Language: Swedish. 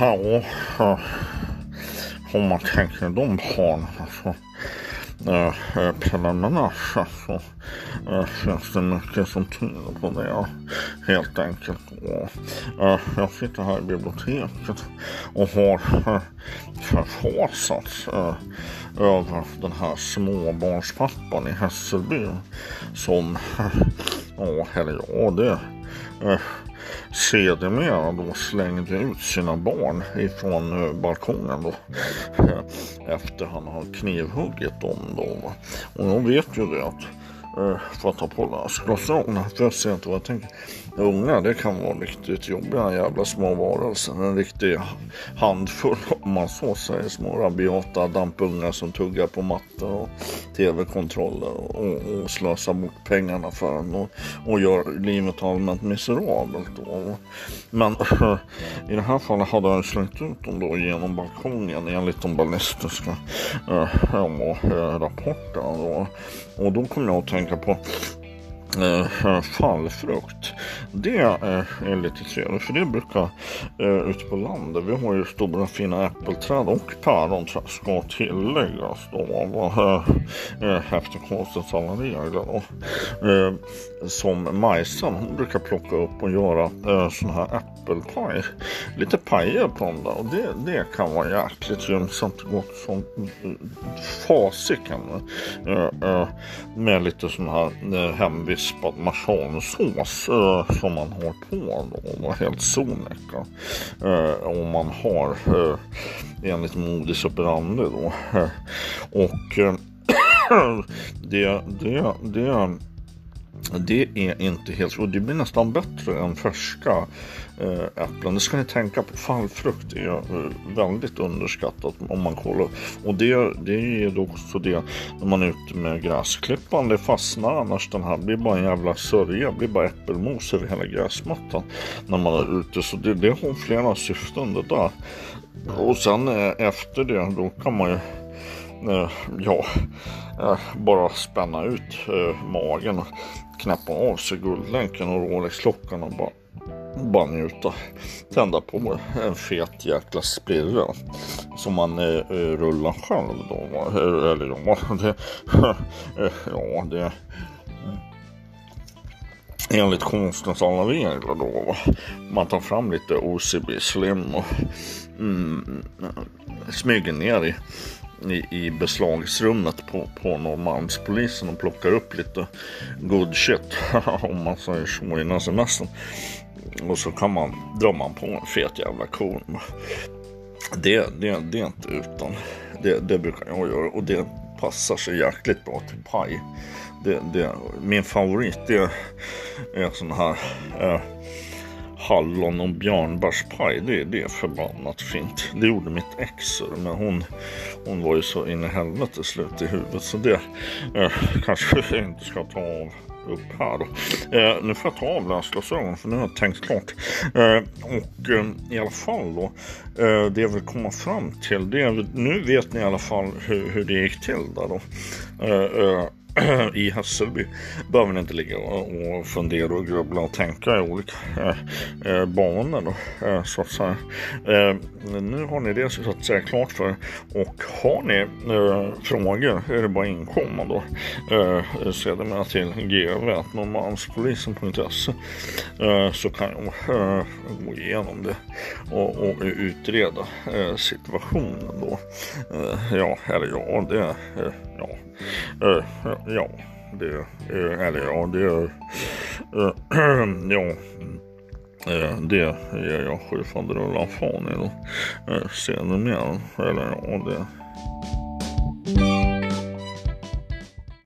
Ja, om man tänker de barnen alltså, eh, eh preliminärt alltså, så eh, finns det mycket som tyder på det helt enkelt. Och, eh, jag sitter här i biblioteket och har eh, förfasats eh, över den här småbarnspappan i Hässelby som, eh, ja, eller ja, det eh, sedermera då slängde ut sina barn ifrån eh, balkongen då efter han har knivhuggit dem då. Och jag vet ju det att Eh, för att ta på läsglasögonen för att se inte vad jag tänker. Unga det kan vara riktigt jobbiga jävla små varelser. En riktig handfull om man så säger. Små rabiata dampungar som tuggar på mattor och tv-kontroller och, och slösar bort pengarna för en och, och gör livet allmänt miserabelt. Då. Men i det här fallet hade han slängt ut dem då genom balkongen enligt de ballistiska äh, rapporterna. Då. Och då kom jag att tänka på Eh, eh, fallfrukt. Det eh, är lite trevligt för det brukar eh, ute på landet. Vi har ju stora fina äppelträd och päronträd ska tilläggas då. Eh, eh efter konstens alla regler då. Eh, som Majsan hon brukar plocka upp och göra eh, sån här äppelpaj. Lite pajer på dem där och det, det kan vara jäkligt gynnsamt gott som eh, fasiken. Eh, med lite sån här eh, vispad marsansås eh, som man har på då. Och helt sonika. Eh, om man har eh, enligt modus operandi då. Eh, och eh, det, det, det det är inte helt och det blir nästan bättre än färska eh, äpplen. Det ska ni tänka på. Fallfrukt är eh, väldigt underskattat om man kollar. Och det, det är också det när man är ute med gräsklippan. Det fastnar annars den här. Blir bara en jävla sörja. Det blir bara äppelmos över hela gräsmattan när man är ute. Så det, det har flera syften det där. Och sen eh, efter det då kan man ju Eh, ja, eh, bara spänna ut eh, magen och knäppa av sig guldlänken och Rolex-klockan och bara, bara njuta. Tända på en fet jäkla spirra som man eh, eh, rullar själv då. Eh, eller ja, det, ja, det enligt konstens alla regler då. Man tar fram lite OCB Slim och mm, mm, smyger ner i i, i beslagsrummet på, på Norrmalmspolisen och plockar upp lite good shit om man säger så innan semestern. Och så kan man, drar man på en fet jävla kon. Det, det, det är inte utan. Det, det brukar jag göra och det passar sig jäkligt bra till paj. Det, det, min favorit det är sån här eh, hallon och björnbärspaj. Det, det är förbannat fint. Det gjorde mitt ex men hon, hon var ju så in i helvete slut i huvudet så det eh, kanske jag inte ska ta av upp här då. Eh, nu får jag ta av läsglasögonen för nu har jag tänkt klart. Eh, och eh, i alla fall då. Eh, det jag vill komma fram till det är, nu vet ni i alla fall hur, hur det gick till där då. Eh, eh, I Hässelby behöver ni inte ligga och, och fundera och grubbla och tänka i olika eh, eh, banor då, eh, så att säga. Eh, nu har ni det så att säga klart för er. och har ni eh, frågor är det bara inkomma då eh, sedermera till gv.norrmalmspolisen.se eh, så kan jag gå igenom det och, och utreda situationen då. Ja, eller ja, det ja. Eh, ja, det, eh, eller ja, det, eh, ja, eh, det ger jag sju fadderullar fan i då. Eh, sedermera, eller ja, det